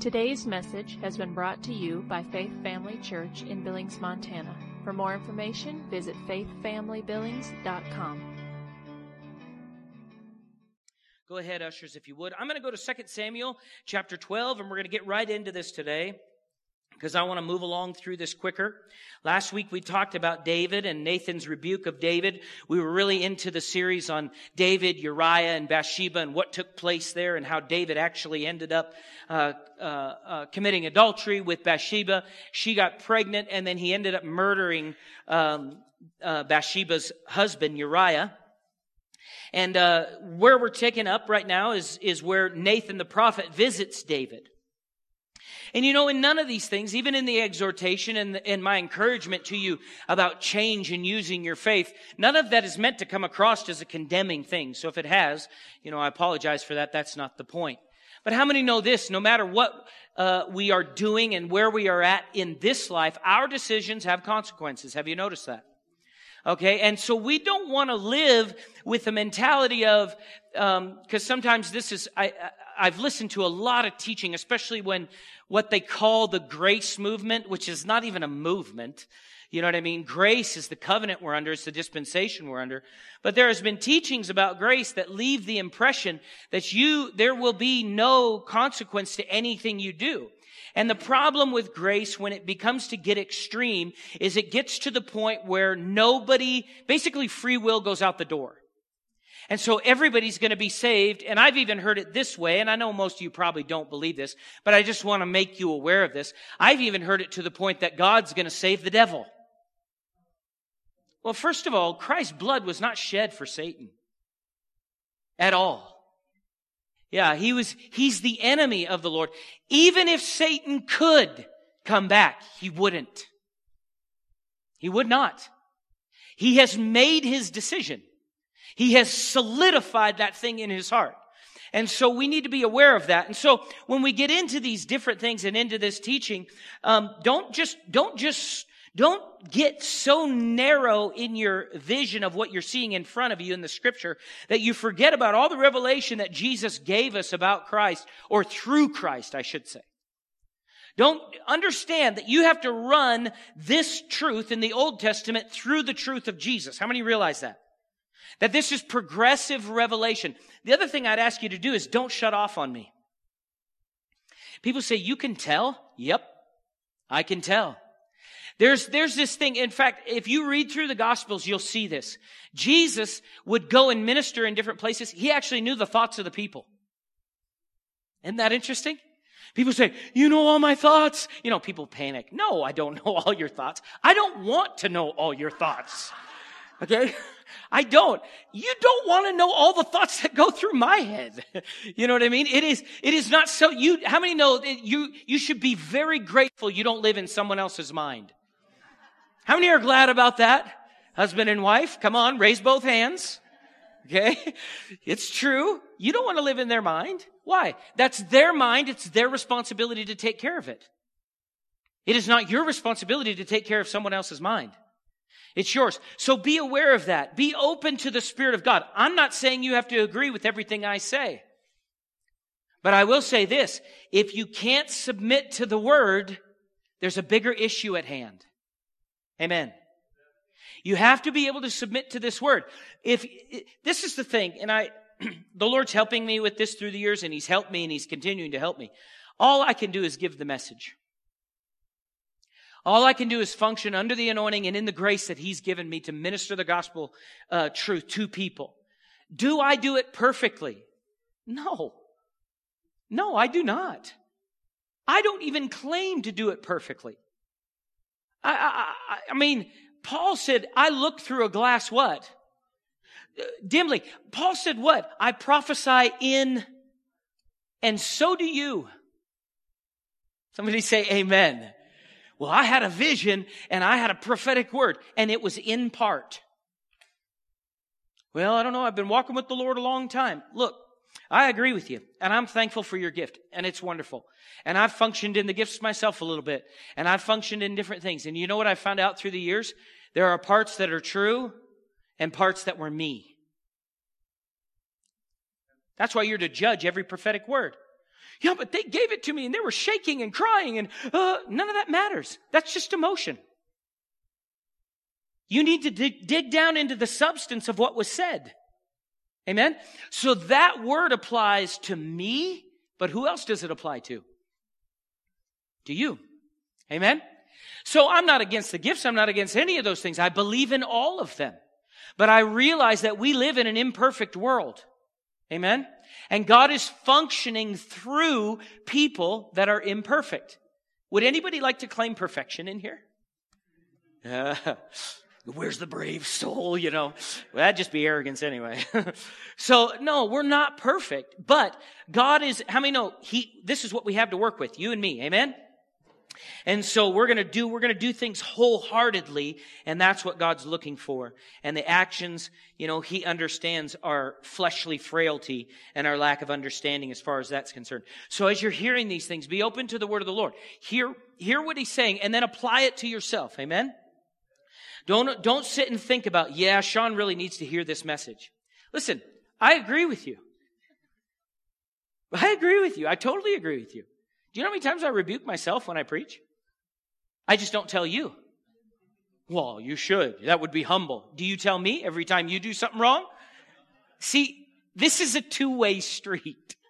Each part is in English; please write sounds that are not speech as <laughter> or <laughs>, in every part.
Today's message has been brought to you by Faith Family Church in Billings, Montana. For more information, visit faithfamilybillings.com. Go ahead, ushers, if you would. I'm going to go to 2 Samuel chapter 12, and we're going to get right into this today because I want to move along through this quicker. Last week we talked about David and Nathan's rebuke of David. We were really into the series on David, Uriah, and Bathsheba and what took place there and how David actually ended up uh, uh, uh, committing adultery with Bathsheba. She got pregnant and then he ended up murdering um, uh, Bathsheba's husband, Uriah. And uh, where we're taking up right now is, is where Nathan the prophet visits David. And you know, in none of these things, even in the exhortation and, and my encouragement to you about change and using your faith, none of that is meant to come across as a condemning thing. So if it has, you know, I apologize for that. That's not the point. But how many know this? No matter what uh, we are doing and where we are at in this life, our decisions have consequences. Have you noticed that? Okay, and so we don't want to live with the mentality of, because um, sometimes this is, I, I've listened to a lot of teaching, especially when what they call the grace movement, which is not even a movement. You know what I mean? Grace is the covenant we're under. It's the dispensation we're under. But there has been teachings about grace that leave the impression that you, there will be no consequence to anything you do. And the problem with grace when it becomes to get extreme is it gets to the point where nobody, basically free will goes out the door. And so everybody's going to be saved. And I've even heard it this way. And I know most of you probably don't believe this, but I just want to make you aware of this. I've even heard it to the point that God's going to save the devil. Well, first of all, Christ's blood was not shed for Satan at all. Yeah, he was, he's the enemy of the Lord. Even if Satan could come back, he wouldn't. He would not. He has made his decision. He has solidified that thing in his heart. And so we need to be aware of that. And so when we get into these different things and into this teaching, um, don't just, don't just, don't get so narrow in your vision of what you're seeing in front of you in the scripture that you forget about all the revelation that Jesus gave us about Christ or through Christ, I should say. Don't understand that you have to run this truth in the Old Testament through the truth of Jesus. How many realize that? That this is progressive revelation. The other thing I'd ask you to do is don't shut off on me. People say, you can tell? Yep, I can tell. There's, there's this thing. In fact, if you read through the gospels, you'll see this. Jesus would go and minister in different places. He actually knew the thoughts of the people. Isn't that interesting? People say, you know all my thoughts. You know, people panic. No, I don't <laughs> know all your thoughts. I don't want to know all your thoughts. Okay? <laughs> I don't. You don't want to know all the thoughts that go through my head. <laughs> You know what I mean? It is, it is not so, you, how many know that you, you should be very grateful you don't live in someone else's mind? How many are glad about that? Husband and wife, come on, raise both hands. Okay? <laughs> It's true. You don't want to live in their mind. Why? That's their mind. It's their responsibility to take care of it. It is not your responsibility to take care of someone else's mind. It's yours. So be aware of that. Be open to the Spirit of God. I'm not saying you have to agree with everything I say. But I will say this. If you can't submit to the Word, there's a bigger issue at hand. Amen. You have to be able to submit to this Word. If, this is the thing, and I, <clears throat> the Lord's helping me with this through the years, and He's helped me, and He's continuing to help me. All I can do is give the message. All I can do is function under the anointing and in the grace that He's given me to minister the gospel uh, truth to people. Do I do it perfectly? No. No, I do not. I don't even claim to do it perfectly. I, I, I mean, Paul said, I look through a glass what? Uh, dimly. Paul said what? I prophesy in, and so do you. Somebody say amen. Well, I had a vision and I had a prophetic word and it was in part. Well, I don't know. I've been walking with the Lord a long time. Look, I agree with you and I'm thankful for your gift and it's wonderful. And I've functioned in the gifts myself a little bit and I've functioned in different things. And you know what I found out through the years? There are parts that are true and parts that were me. That's why you're to judge every prophetic word. Yeah, but they gave it to me and they were shaking and crying and uh, none of that matters. That's just emotion. You need to dig, dig down into the substance of what was said. Amen? So that word applies to me, but who else does it apply to? To you. Amen? So I'm not against the gifts. I'm not against any of those things. I believe in all of them. But I realize that we live in an imperfect world. Amen? And God is functioning through people that are imperfect. Would anybody like to claim perfection in here? Uh, <laughs> where's the brave soul? You know, well, that'd just be arrogance anyway. <laughs> so no, we're not perfect, but God is, how many know he, this is what we have to work with, you and me. Amen? And so we're going to do, we're going to do things wholeheartedly. And that's what God's looking for. And the actions, you know, he understands our fleshly frailty and our lack of understanding as far as that's concerned. So as you're hearing these things, be open to the word of the Lord. Hear, hear what he's saying and then apply it to yourself. Amen. Don't, don't sit and think about, yeah, Sean really needs to hear this message. Listen, I agree with you. I agree with you. I totally agree with you. Do you know how many times I rebuke myself when I preach? I just don't tell you. Well, you should. That would be humble. Do you tell me every time you do something wrong? See, this is a two-way street. <laughs>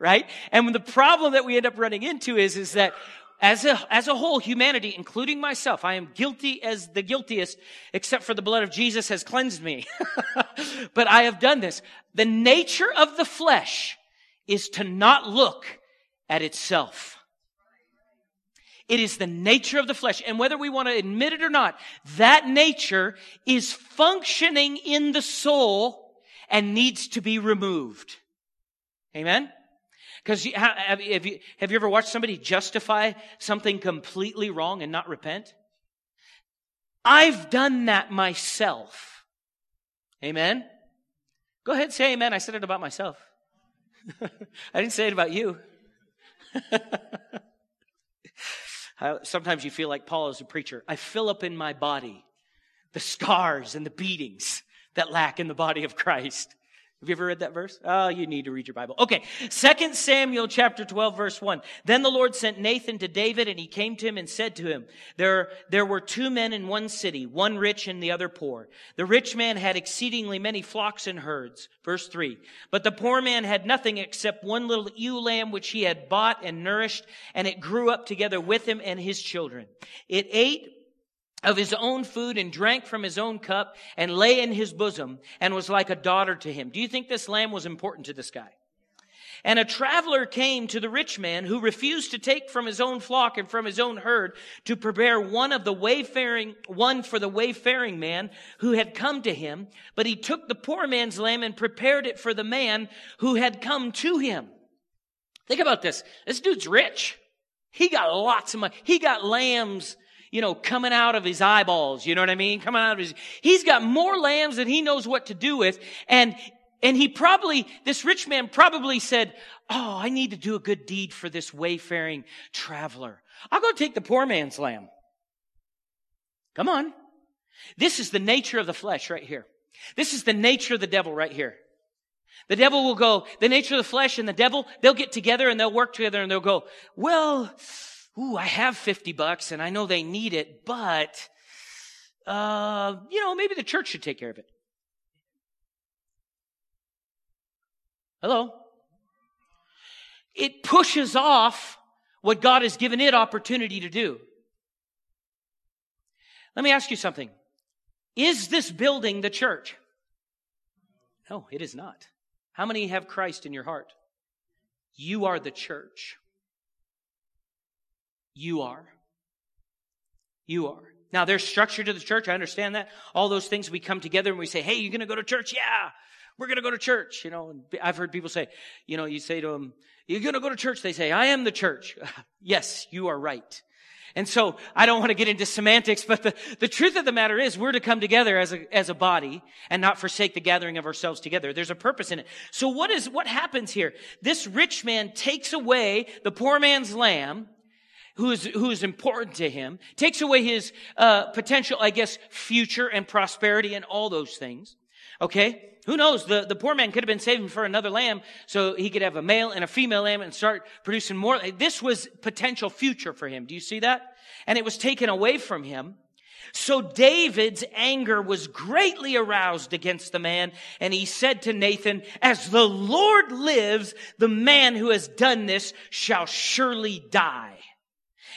Right? And the problem that we end up running into is, is that as a, as a whole, humanity, including myself, I am guilty as the guiltiest, except for the blood of Jesus has cleansed me. <laughs> but I have done this. The nature of the flesh is to not look at itself. It is the nature of the flesh. And whether we want to admit it or not, that nature is functioning in the soul and needs to be removed. Amen? Because have, you, have you ever watched somebody justify something completely wrong and not repent? I've done that myself. Amen? Go ahead, say amen. I said it about myself. <laughs> I didn't say it about you. <laughs> Sometimes you feel like Paul is a preacher. I fill up in my body the scars and the beatings that lack in the body of Christ. Have you ever read that verse? Oh, you need to read your Bible. Okay. Second Samuel chapter 12 verse 1. Then the Lord sent Nathan to David and he came to him and said to him, there, there were two men in one city, one rich and the other poor. The rich man had exceedingly many flocks and herds. Verse 3. But the poor man had nothing except one little ewe lamb which he had bought and nourished and it grew up together with him and his children. It ate of his own food and drank from his own cup and lay in his bosom and was like a daughter to him. Do you think this lamb was important to this guy? And a traveler came to the rich man who refused to take from his own flock and from his own herd to prepare one of the wayfaring, one for the wayfaring man who had come to him. But he took the poor man's lamb and prepared it for the man who had come to him. Think about this. This dude's rich. He got lots of money. He got lambs you know, coming out of his eyeballs. You know what I mean? Coming out of his, he's got more lambs than he knows what to do with. And, and he probably, this rich man probably said, Oh, I need to do a good deed for this wayfaring traveler. I'll go take the poor man's lamb. Come on. This is the nature of the flesh right here. This is the nature of the devil right here. The devil will go, the nature of the flesh and the devil, they'll get together and they'll work together and they'll go, well, ooh, I have 50 bucks and I know they need it, but, uh, you know, maybe the church should take care of it. Hello? It pushes off what God has given it opportunity to do. Let me ask you something. Is this building the church? No, it is not. How many have Christ in your heart? You are the church. You are. You are. Now, there's structure to the church. I understand that. All those things we come together and we say, hey, you're going to go to church? Yeah, we're going to go to church. You know, I've heard people say, you know, you say to them, you're going to go to church. They say, I am the church. <laughs> yes, you are right. And so I don't want to get into semantics, but the, the truth of the matter is we're to come together as a, as a body and not forsake the gathering of ourselves together. There's a purpose in it. So what is, what happens here? This rich man takes away the poor man's lamb who is, who is important to him, takes away his uh, potential, I guess, future and prosperity and all those things. Okay? who knows? The, the poor man could have been saving for another lamb so he could have a male and a female lamb and start producing more. This was potential future for him. Do you see that? And it was taken away from him. So David's anger was greatly aroused against the man, and he said to Nathan, As the Lord lives, the man who has done this shall surely die.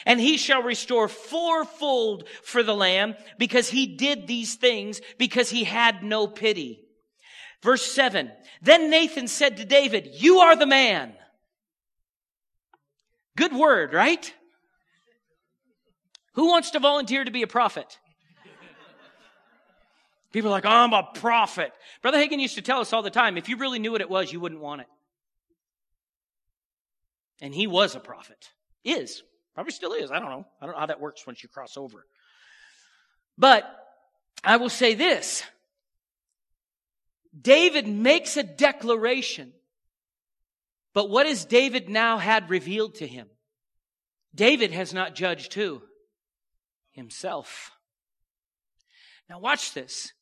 And he shall restore fourfold for the lamb because he did these things because he had no pity. Verse seven. Then Nathan said to David, you are the man. Good word, right? Who wants to volunteer to be a prophet? People are like, I'm a prophet. Brother Hagin used to tell us all the time if you really knew what it was, you wouldn't want it. And he was a prophet. Is. Probably still is. I don't know. I don't know how that works once you cross over. But I will say this David makes a declaration. But what has David now had revealed to him? David has not judged who? Himself. Now watch this.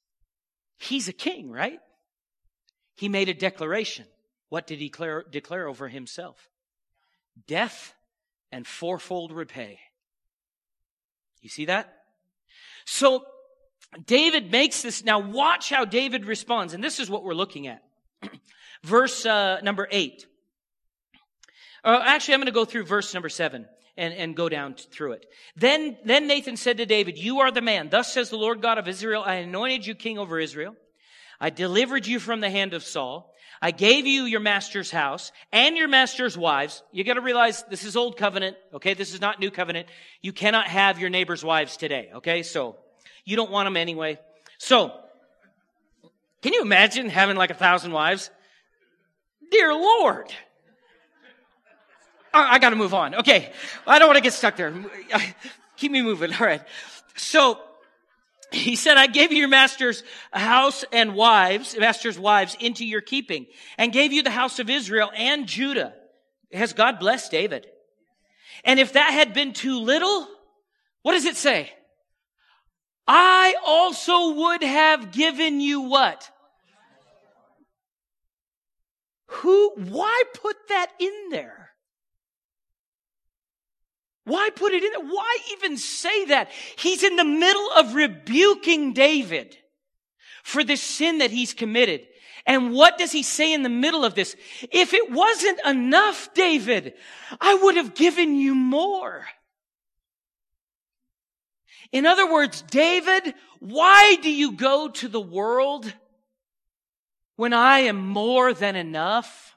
He's a king, right? He made a declaration. What did he declare, declare over himself? Death and fourfold repay. You see that? So David makes this. Now watch how David responds. And this is what we're looking at. <clears throat> verse uh, number eight. Uh, actually, I'm going to go through verse number seven and, and go down through it. Then, then Nathan said to David, You are the man. Thus says the Lord God of Israel, I anointed you king over Israel. I delivered you from the hand of Saul. I gave you your master's house and your master's wives. You gotta realize this is old covenant, okay? This is not new covenant. You cannot have your neighbor's wives today, okay? So, you don't want them anyway. So, can you imagine having like a thousand wives? Dear Lord. I gotta move on. Okay. I don't want to get stuck there. Keep me moving. All right. So, <clears throat> he said, I gave you your master's house and wives, master's wives into your keeping and gave you the house of Israel and Judah. Has God blessed David? And if that had been too little, what does it say? I also would have given you what? Who, why put that in there? Why put it in there? Why even say that? He's in the middle of rebuking David for this sin that he's committed. And what does he say in the middle of this? If it wasn't enough, David, I would have given you more. In other words, David, why do you go to the world when I am more than enough?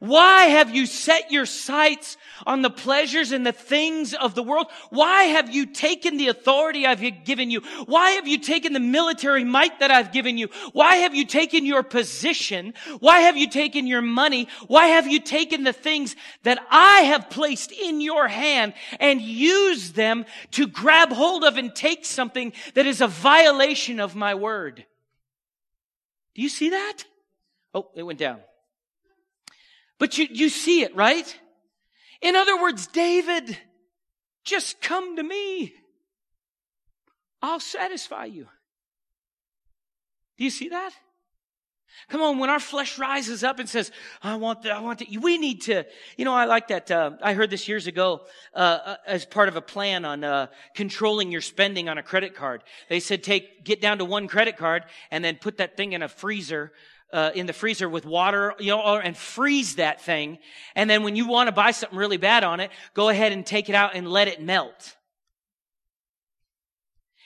Why have you set your sights on the pleasures and the things of the world? Why have you taken the authority I've given you? Why have you taken the military might that I've given you? Why have you taken your position? Why have you taken your money? Why have you taken the things that I have placed in your hand and used them to grab hold of and take something that is a violation of my word? Do you see that? Oh, it went down. But you, you see it, right? In other words, David, just come to me. I'll satisfy you. Do you see that? Come on, when our flesh rises up and says, I want that, I want that, we need to, you know, I like that, uh, I heard this years ago, uh, uh, as part of a plan on, uh, controlling your spending on a credit card. They said take, get down to one credit card and then put that thing in a freezer uh, in the freezer with water, you know, and freeze that thing. And then when you want to buy something really bad on it, go ahead and take it out and let it melt.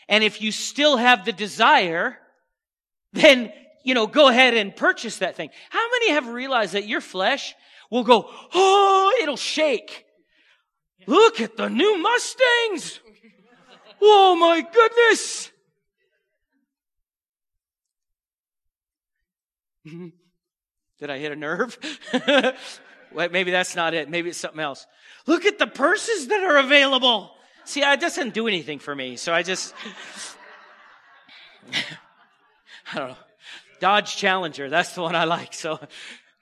And if you still have the desire, then, you know, go ahead and purchase that thing. How many have realized that your flesh will go, oh, it'll shake. Look at the new Mustangs. Oh my goodness. <laughs> Did I hit a nerve? <laughs> Wait, maybe that's not it. Maybe it's something else. Look at the purses that are available. See, it doesn't do anything for me. So I just, <laughs> I don't know. Dodge Challenger. That's the one I like. So,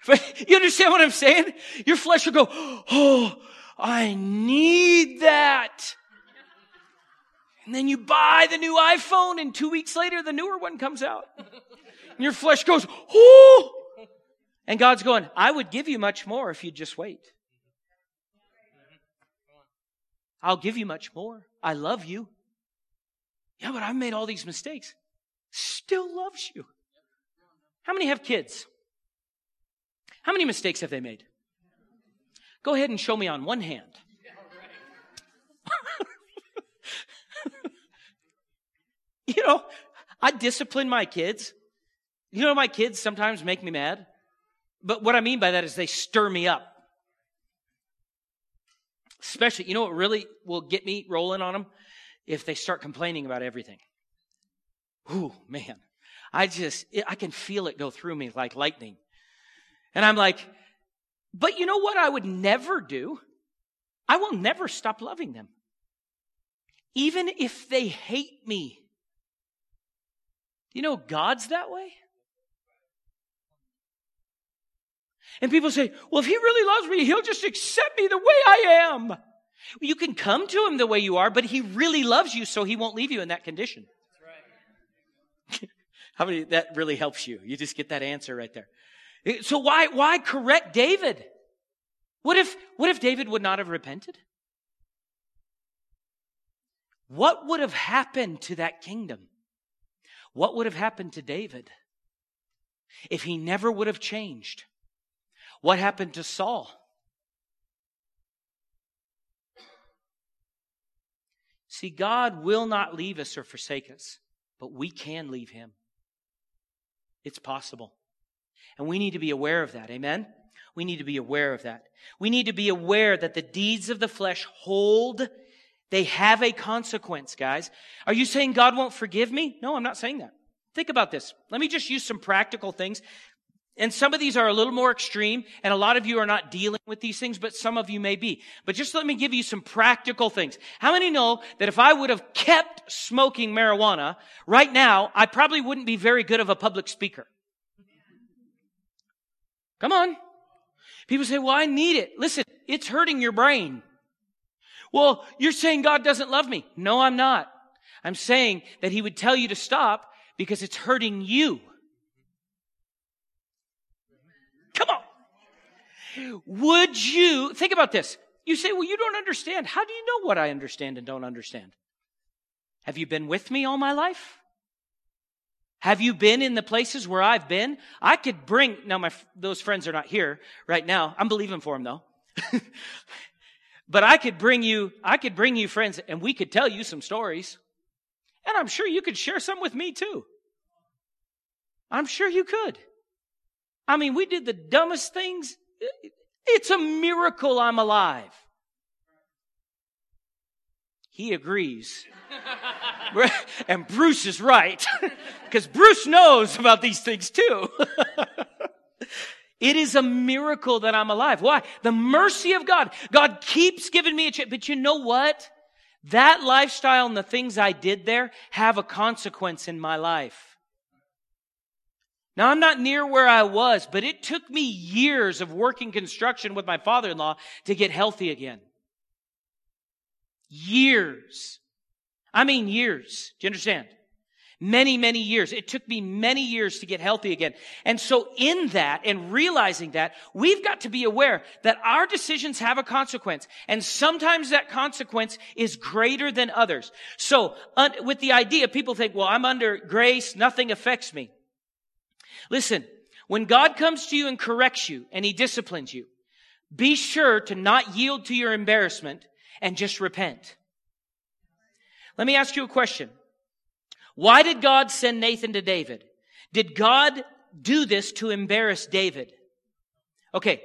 but you understand what I'm saying? Your flesh will go, Oh, I need that. And then you buy the new iPhone and two weeks later the newer one comes out. And your flesh goes! And God's going, I would give you much more if you'd just wait. I'll give you much more. I love you. Yeah, but I've made all these mistakes. Still loves you. How many have kids? How many mistakes have they made? Go ahead and show me on one hand. <laughs> you know, I discipline my kids. You know, my kids sometimes make me mad. But what I mean by that is they stir me up. Especially, you know what really will get me rolling on them? If they start complaining about everything. Ooh, man. I just, I can feel it go through me like lightning. And I'm like, but you know what I would never do? I will never stop loving them. Even if they hate me. You know, God's that way. And people say, well, if he really loves me, he'll just accept me the way I am. You can come to him the way you are, but he really loves you, so he won't leave you in that condition. That's right. <laughs> How many, that really helps you. You just get that answer right there. Eh, so why, why correct David? What if, what if David would not have repented? What would have happened to that kingdom? What would have happened to David if he never would have changed? What happened to Saul? See, God will not leave us or forsake us, but we can leave him. It's possible. And we need to be aware of that. Amen? We need to be aware of that. We need to be aware that the deeds of the flesh hold, they have a consequence, guys. Are you saying God won't forgive me? No, I'm not saying that. Think about this. Let me just use some practical things. And some of these are a little more extreme, and a lot of you are not dealing with these things, but some of you may be. But just let me give you some practical things. How many know that if I would have kept smoking marijuana, right now, I probably wouldn't be very good of a public speaker? Come on. People say, well, I need it. Listen, it's hurting your brain. Well, you're saying God doesn't love me. No, I'm not. I'm saying that he would tell you to stop because it's hurting you. Come on. Would you, think about this. You say, well, you don't understand. How do you know what I understand and don't understand? Have you been with me all my life? Have you been in the places where I've been? I could bring, now my, those friends are not here right now. I'm believing for them though. <laughs> but I could bring you, I could bring you friends and we could tell you some stories. And I'm sure you could share some with me too. I'm sure you could. I mean, we did the dumbest things. It's a miracle I'm alive. He agrees. <laughs> and Bruce is right. <laughs> Because Bruce knows about these things too. <laughs> it is a miracle that I'm alive. Why? The mercy of God. God keeps giving me a chance. But you know what? That lifestyle and the things I did there have a consequence in my life. Now I'm not near where I was, but it took me years of working construction with my father-in-law to get healthy again. Years. I mean years. Do you understand? Many, many years. It took me many years to get healthy again. And so in that and realizing that, we've got to be aware that our decisions have a consequence. And sometimes that consequence is greater than others. So with the idea, people think, well, I'm under grace. Nothing affects me. Listen, when God comes to you and corrects you and he disciplines you, be sure to not yield to your embarrassment and just repent. Let me ask you a question. Why did God send Nathan to David? Did God do this to embarrass David? Okay.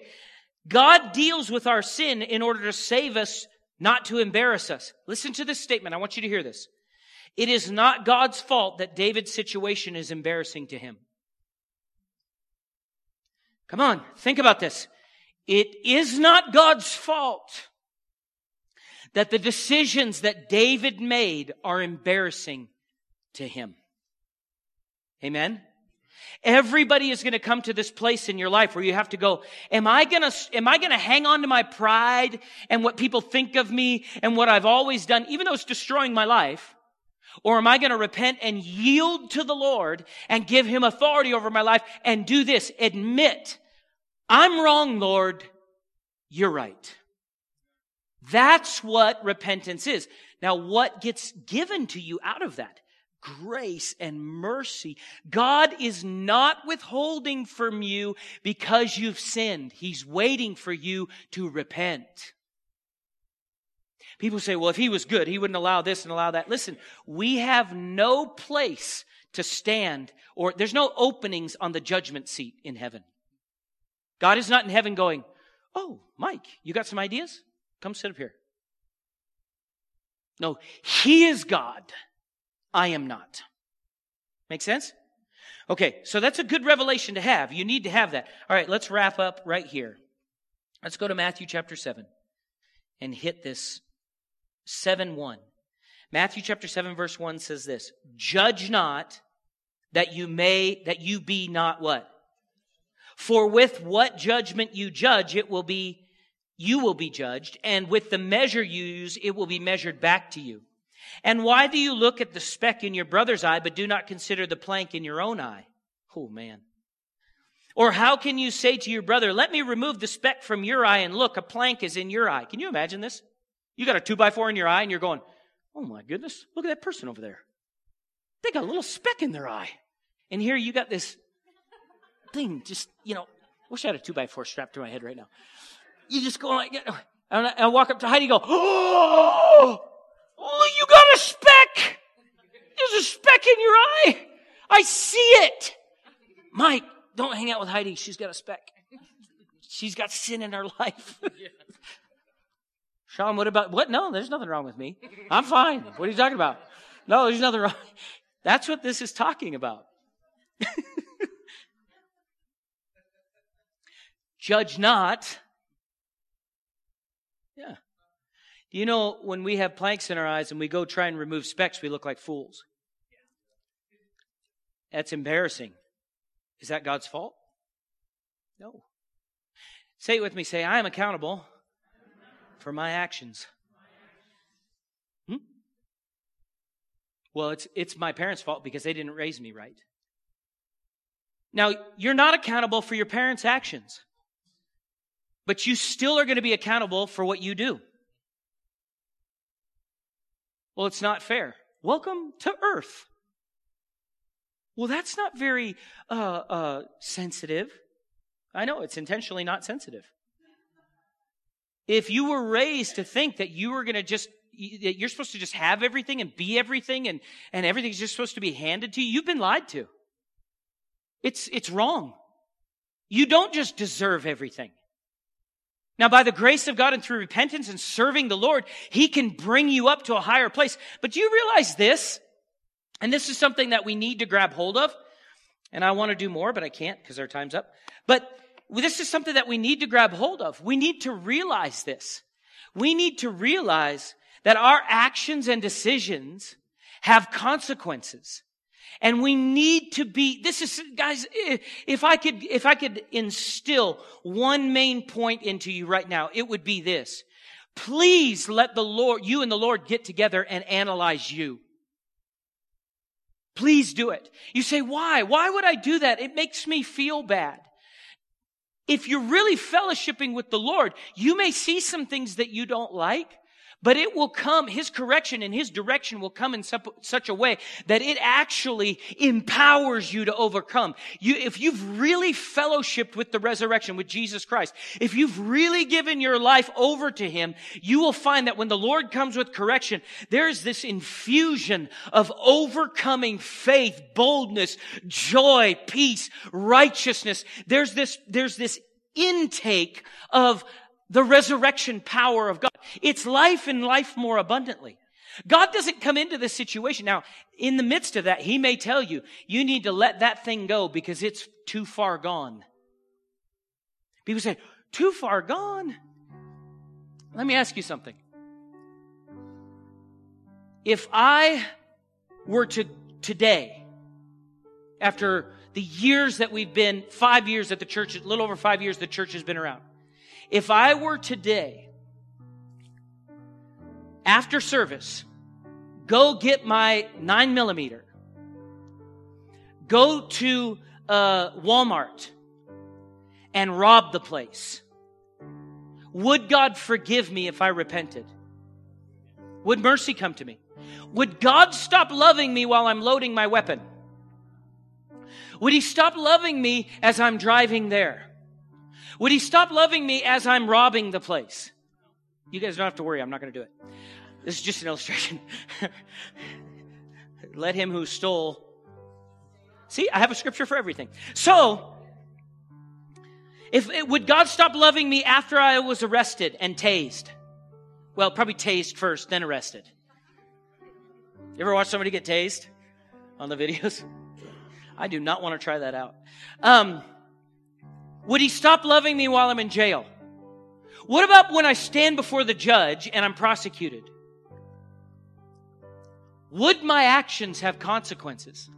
God deals with our sin in order to save us, not to embarrass us. Listen to this statement. I want you to hear this. It is not God's fault that David's situation is embarrassing to him. Come on, think about this. It is not God's fault that the decisions that David made are embarrassing to him. Amen? Everybody is going to come to this place in your life where you have to go, am I going to, am I going to hang on to my pride and what people think of me and what I've always done, even though it's destroying my life? Or am I going to repent and yield to the Lord and give him authority over my life and do this? Admit, I'm wrong, Lord. You're right. That's what repentance is. Now, what gets given to you out of that? Grace and mercy. God is not withholding from you because you've sinned. He's waiting for you to repent. People say, well, if he was good, he wouldn't allow this and allow that. Listen, we have no place to stand or there's no openings on the judgment seat in heaven. God is not in heaven going, Oh, Mike, you got some ideas? Come sit up here. No, He is God. I am not. Make sense? Okay, so that's a good revelation to have. You need to have that. All right, let's wrap up right here. Let's go to Matthew chapter 7 and hit this 7 1. Matthew chapter 7 verse 1 says this, judge not that you may, that you be not what? For with what judgment you judge, it will be, you will be judged, and with the measure you use, it will be measured back to you. And why do you look at the speck in your brother's eye, but do not consider the plank in your own eye? Oh man. Or how can you say to your brother, let me remove the speck from your eye and look, a plank is in your eye? Can you imagine this? You got a two by four in your eye and you're going, oh my goodness, look at that person over there. They got a little speck in their eye. And here you got this thing just, you know, wish I had a two by four strapped to my head right now. You just go like, and I walk up to Heidi go, oh, oh, you got a speck. There's a speck in your eye. I see it. Mike, don't hang out with Heidi. She's got a speck. She's got sin in her life. <laughs> Sean, what about, what? No, there's nothing wrong with me. I'm fine. What are you talking about? No, there's nothing wrong. <laughs> That's what this is talking about. <laughs> Judge not. Yeah. You know when we have planks in our eyes and we go try and remove specks, we look like fools? That's embarrassing. Is that God's fault? No. Say it with me. Say, I am accountable for my actions. Hmm? Well, it's, it's my parents' fault because they didn't raise me right. Now, you're not accountable for your parents' actions but you still are going to be accountable for what you do. Well, it's not fair. Welcome to earth. Well, that's not very uh, uh, sensitive. I know it's intentionally not sensitive. If you were raised to think that you were going to just that you're supposed to just have everything and be everything and, and everything's just supposed to be handed to you, you've been lied to. It's, it's wrong. You don't just deserve everything. Now, by the grace of God and through repentance and serving the Lord, He can bring you up to a higher place. But do you realize this? And this is something that we need to grab hold of. And I want to do more, but I can't because our time's up. But this is something that we need to grab hold of. We need to realize this. We need to realize that our actions and decisions have consequences. And we need to be, this is, guys, if I could, if I could instill one main point into you right now, it would be this. Please let the Lord, you and the Lord get together and analyze you. Please do it. You say, why? Why would I do that? It makes me feel bad. If you're really fellowshipping with the Lord, you may see some things that you don't like, but it will come, His correction and His direction will come in such a way that it actually empowers you to overcome. You, if you've really fellowshipped with the resurrection, with Jesus Christ, if you've really given your life over to Him, you will find that when the Lord comes with correction, there's this infusion of overcoming faith, boldness, joy, peace, righteousness. There's this, there's this intake of the resurrection power of God. It's life and life more abundantly. God doesn't come into this situation. Now, in the midst of that, He may tell you, you need to let that thing go because it's too far gone. People say, too far gone? Let me ask you something. If I were to today, after the years that we've been, five years at the church, a little over five years the church has been around, if I were today, after service, go get my nine millimeter, go to uh, Walmart and rob the place. Would God forgive me if I repented? Would mercy come to me? Would God stop loving me while I'm loading my weapon? Would He stop loving me as I'm driving there? Would He stop loving me as I'm robbing the place? You guys don't have to worry, I'm not going to do it. This is just an illustration. <laughs> Let him who stole. See, I have a scripture for everything. So, if would God stop loving me after I was arrested and tased? Well, probably tased first, then arrested. You ever watch somebody get tased on the videos? <laughs> I do not want to try that out. Um, would he stop loving me while I'm in jail? What about when I stand before the judge and I'm prosecuted? Would my actions have consequences?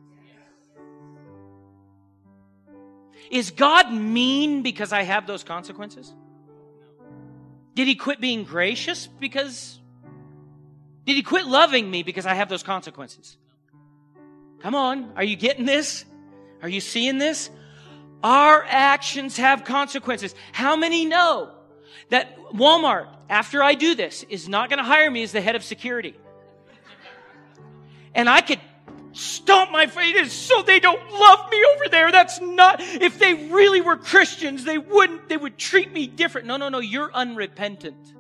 Is God mean because I have those consequences? Did he quit being gracious because did he quit loving me because I have those consequences? Come on, are you getting this? Are you seeing this? Our actions have consequences. How many know that Walmart, after I do this, is not going to hire me as the head of security? And I could stomp my face so they don't love me over there. That's not, if they really were Christians, they wouldn't, they would treat me different. No, no, no, you're unrepentant.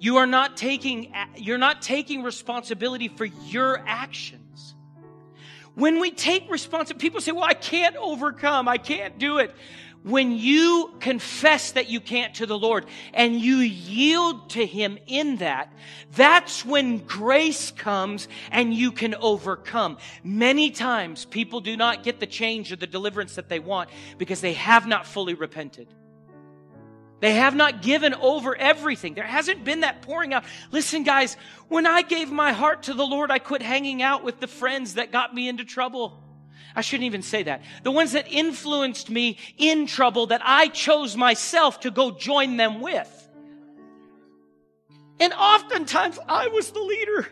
You are not taking, you're not taking responsibility for your actions. When we take responsibility, people say, well, I can't overcome. I can't do it. When you confess that you can't to the Lord and you yield to Him in that, that's when grace comes and you can overcome. Many times people do not get the change or the deliverance that they want because they have not fully repented. They have not given over everything. There hasn't been that pouring out. Listen, guys, when I gave my heart to the Lord, I quit hanging out with the friends that got me into trouble. I shouldn't even say that. The ones that influenced me in trouble that I chose myself to go join them with. And oftentimes I was the leader.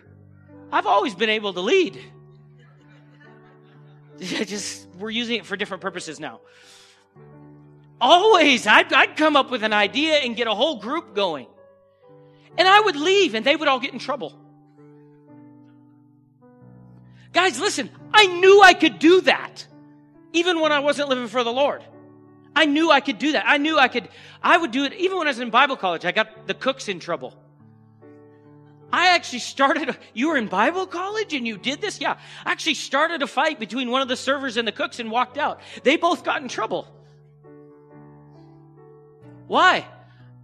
I've always been able to lead. <laughs> just, we're using it for different purposes now. Always, I'd, I'd come up with an idea and get a whole group going. And I would leave and they would all get in trouble. Guys, listen, I knew I could do that. Even when I wasn't living for the Lord. I knew I could do that. I knew I could, I would do it even when I was in Bible college. I got the cooks in trouble. I actually started, <laughs> you were in Bible college and you did this? Yeah. I actually started a fight between one of the servers and the cooks and walked out. They both got in trouble. Why?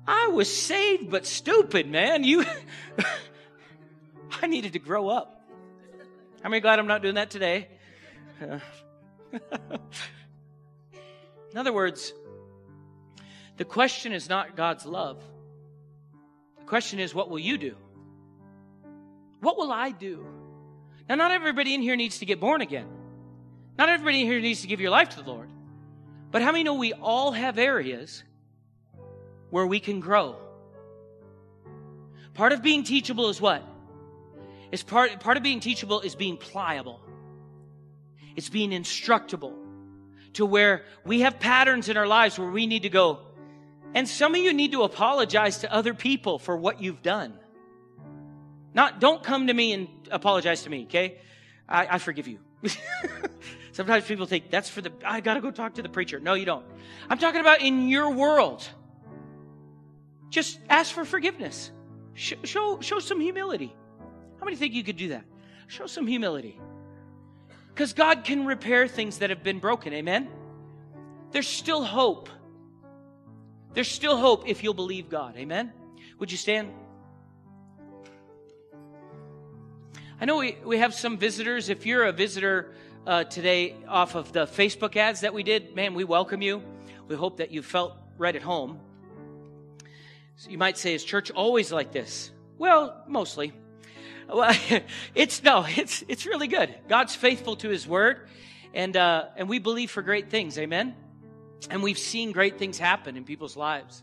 I was saved but stupid, man. You, <laughs> I needed to grow up. How many glad I'm not doing that today? <laughs> in other words, the question is not God's love. The question is, what will you do? What will I do? Now, not everybody in here needs to get born again. Not everybody in here needs to give your life to the Lord. But how many know we all have areas where we can grow. Part of being teachable is what? Is part, part of being teachable is being pliable. It's being instructable to where we have patterns in our lives where we need to go. And some of you need to apologize to other people for what you've done. Not, don't come to me and apologize to me, okay? I, I forgive you. <laughs> Sometimes people think that's for the, I gotta go talk to the preacher. No, you don't. I'm talking about in your world. Just ask for forgiveness. Show, show, show some humility. How many think you could do that? Show some humility. Because God can repair things that have been broken. Amen? There's still hope. There's still hope if you'll believe God. Amen? Would you stand? I know we, we have some visitors. If you're a visitor uh, today off of the Facebook ads that we did, man, we welcome you. We hope that you felt right at home. So you might say, is church always like this? Well, mostly. Well, <laughs> it's no, it's it's really good. God's faithful to His word, and uh, and we believe for great things. Amen. And we've seen great things happen in people's lives.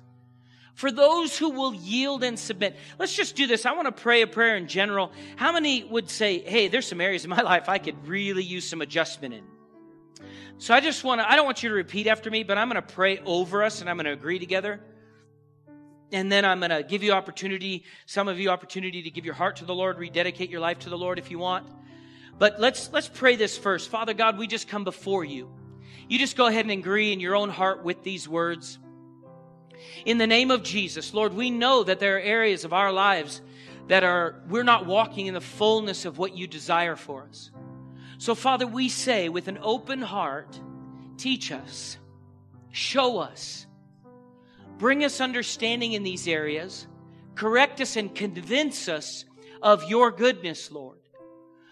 for those who will yield and submit. Let's just do this. I want to pray a prayer in general. How many would say, hey, there's some areas in my <laughs> life I could really use some adjustment in? So I just want to, I don't want you to repeat after me, but I'm going to pray over us and I'm going to agree together. And then I'm going to give you opportunity, some of you opportunity to give your heart to the Lord, rededicate your life to the Lord if you want. But let's, let's pray this first. Father God, we just come before you. You just go ahead and agree in your own heart with these words. In the name of Jesus, Lord, we know that there are areas of our lives that are, we're not walking in the fullness of what you desire for us. So, Father, we say with an open heart, teach us, show us, bring us understanding in these areas, correct us and convince us of your goodness, Lord.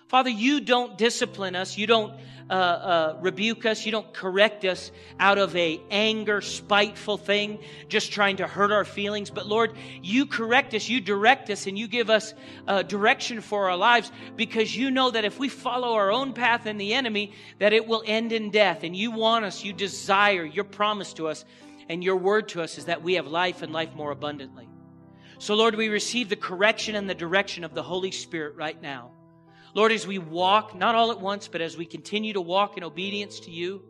Father, you don't discipline us. You don't uh, uh, rebuke us. You don't correct us out of a anger, spiteful thing, just trying to hurt our feelings. But Lord, you correct us, you direct us, and you give us uh, direction for our lives because you know that if we follow our own path and the enemy, that it will end in death. And you want us, you desire, your promise to us, and your word to us is that we have life and life more abundantly. So, Lord, we receive the correction and the direction of the Holy Spirit right now. Lord, as we walk, not all at once, but as we continue to walk in obedience to you,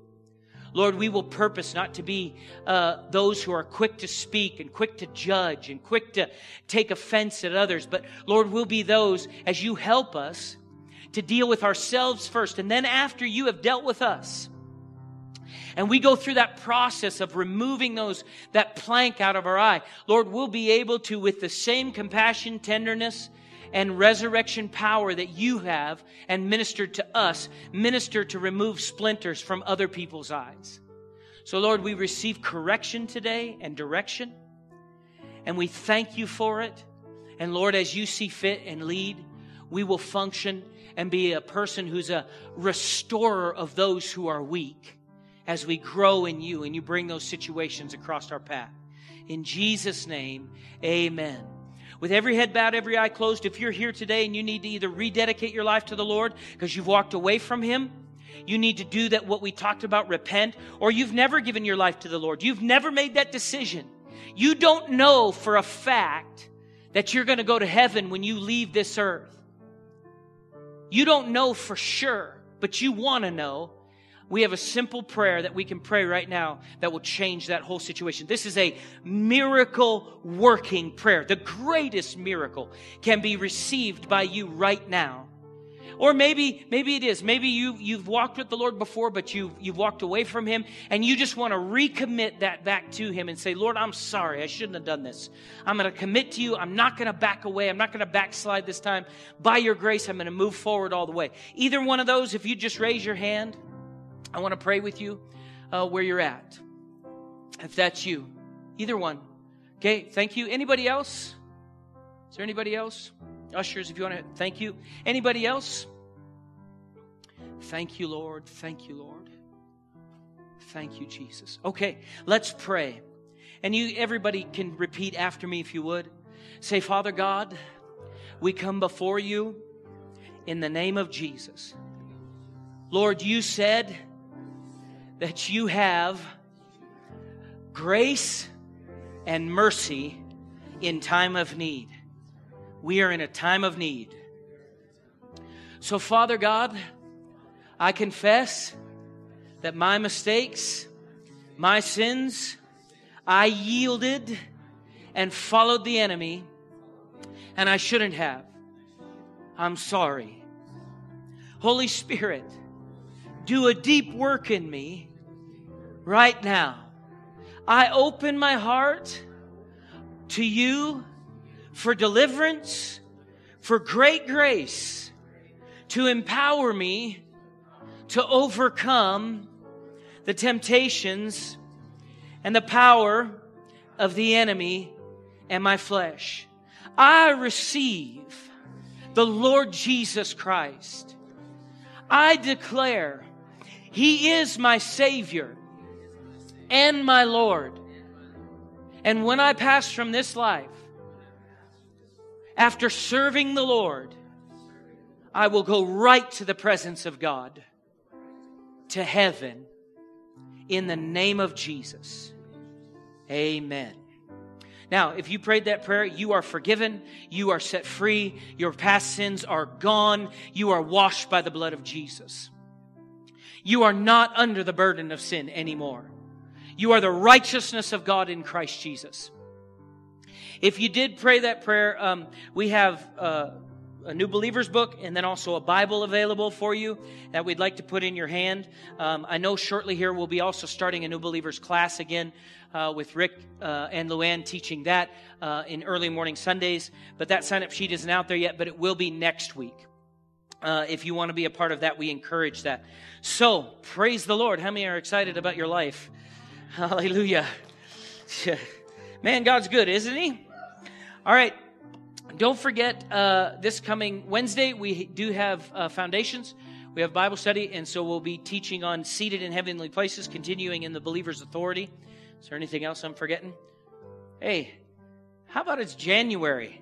Lord, we will purpose not to be uh, those who are quick to speak and quick to judge and quick to take offense at others, but Lord, we'll be those as you help us to deal with ourselves first. And then after you have dealt with us, and we go through that process of removing those, that plank out of our eye, Lord, we'll be able to, with the same compassion, tenderness, and resurrection power that you have and ministered to us, minister to remove splinters from other people's eyes. So, Lord, we receive correction today and direction, and we thank you for it. And Lord, as you see fit and lead, we will function and be a person who's a restorer of those who are weak as we grow in you and you bring those situations across our path. In Jesus' name, amen with every head bowed, every eye closed, if you're here today and you need to either rededicate your life to the Lord because you've walked away from Him, you need to do that, what we talked about, repent, or you've never given your life to the Lord. You've never made that decision. You don't know for a fact that you're going to go to heaven when you leave this earth. You don't know for sure, but you want to know we have a simple prayer that we can pray right now that will change that whole situation. This is a miracle working prayer. The greatest miracle can be received by you right now. Or maybe, maybe it is. Maybe you, you've walked with the Lord before, but you've, you've walked away from Him and you just want to recommit that back to Him and say, Lord, I'm sorry. I shouldn't have done this. I'm going to commit to you. I'm not going to back away. I'm not going to backslide this time. By your grace, I'm going to move forward all the way. Either one of those, if you just raise your hand, I want to pray with you uh, where you're at. If that's you, either one. Okay, thank you. Anybody else? Is there anybody else? Ushers, if you want to, thank you. Anybody else? Thank you, Lord. Thank you, Lord. Thank you, Jesus. Okay, let's pray. And you, everybody can repeat after me if you would. Say, Father God, we come before you in the name of Jesus. Lord, you said that you have grace and mercy in time of need. We are in a time of need. So, Father God, I confess that my mistakes, my sins, I yielded and followed the enemy, and I shouldn't have. I'm sorry. Holy Spirit, do a deep work in me right now. I open my heart to you for deliverance, for great grace, to empower me to overcome the temptations and the power of the enemy and my flesh. I receive the Lord Jesus Christ. I declare he is my Savior and my Lord. And when I pass from this life, after serving the Lord, I will go right to the presence of God, to heaven, in the name of Jesus. Amen. Now, if you prayed that prayer, you are forgiven, you are set free, your past sins are gone, you are washed by the blood of Jesus. You are not under the burden of sin anymore. You are the righteousness of God in Christ Jesus. If you did pray that prayer, um, we have uh, a new believers book and then also a Bible available for you that we'd like to put in your hand. Um, I know shortly here we'll be also starting a new believers class again uh, with Rick uh, and Luann teaching that uh, in early morning Sundays. But that sign up sheet isn't out there yet, but it will be next week. Uh, if you want to be a part of that, we encourage that. So, praise the Lord. How many are excited about your life? <laughs> Hallelujah. <laughs> Man, God's good, isn't He? All right. Don't forget, uh, this coming Wednesday, we do have uh, foundations. We have Bible study, and so we'll be teaching on seated in heavenly places, continuing in the believer's authority. Is there anything else I'm forgetting? Hey, how about it's January?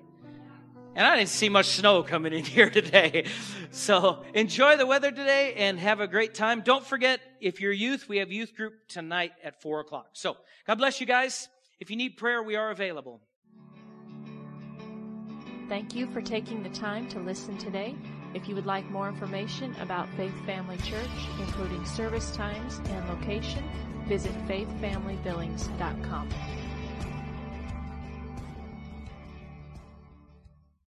And I didn't see much snow coming in <laughs> here today. So enjoy the weather today and have a great time. Don't forget, if you're youth, we have youth group tonight at four o'clock. So God bless you guys. If you need prayer, we are available. Thank you for taking the time to listen today. If you would like more information about Faith Family Church, including service times and location, visit faithfamilybillings.com.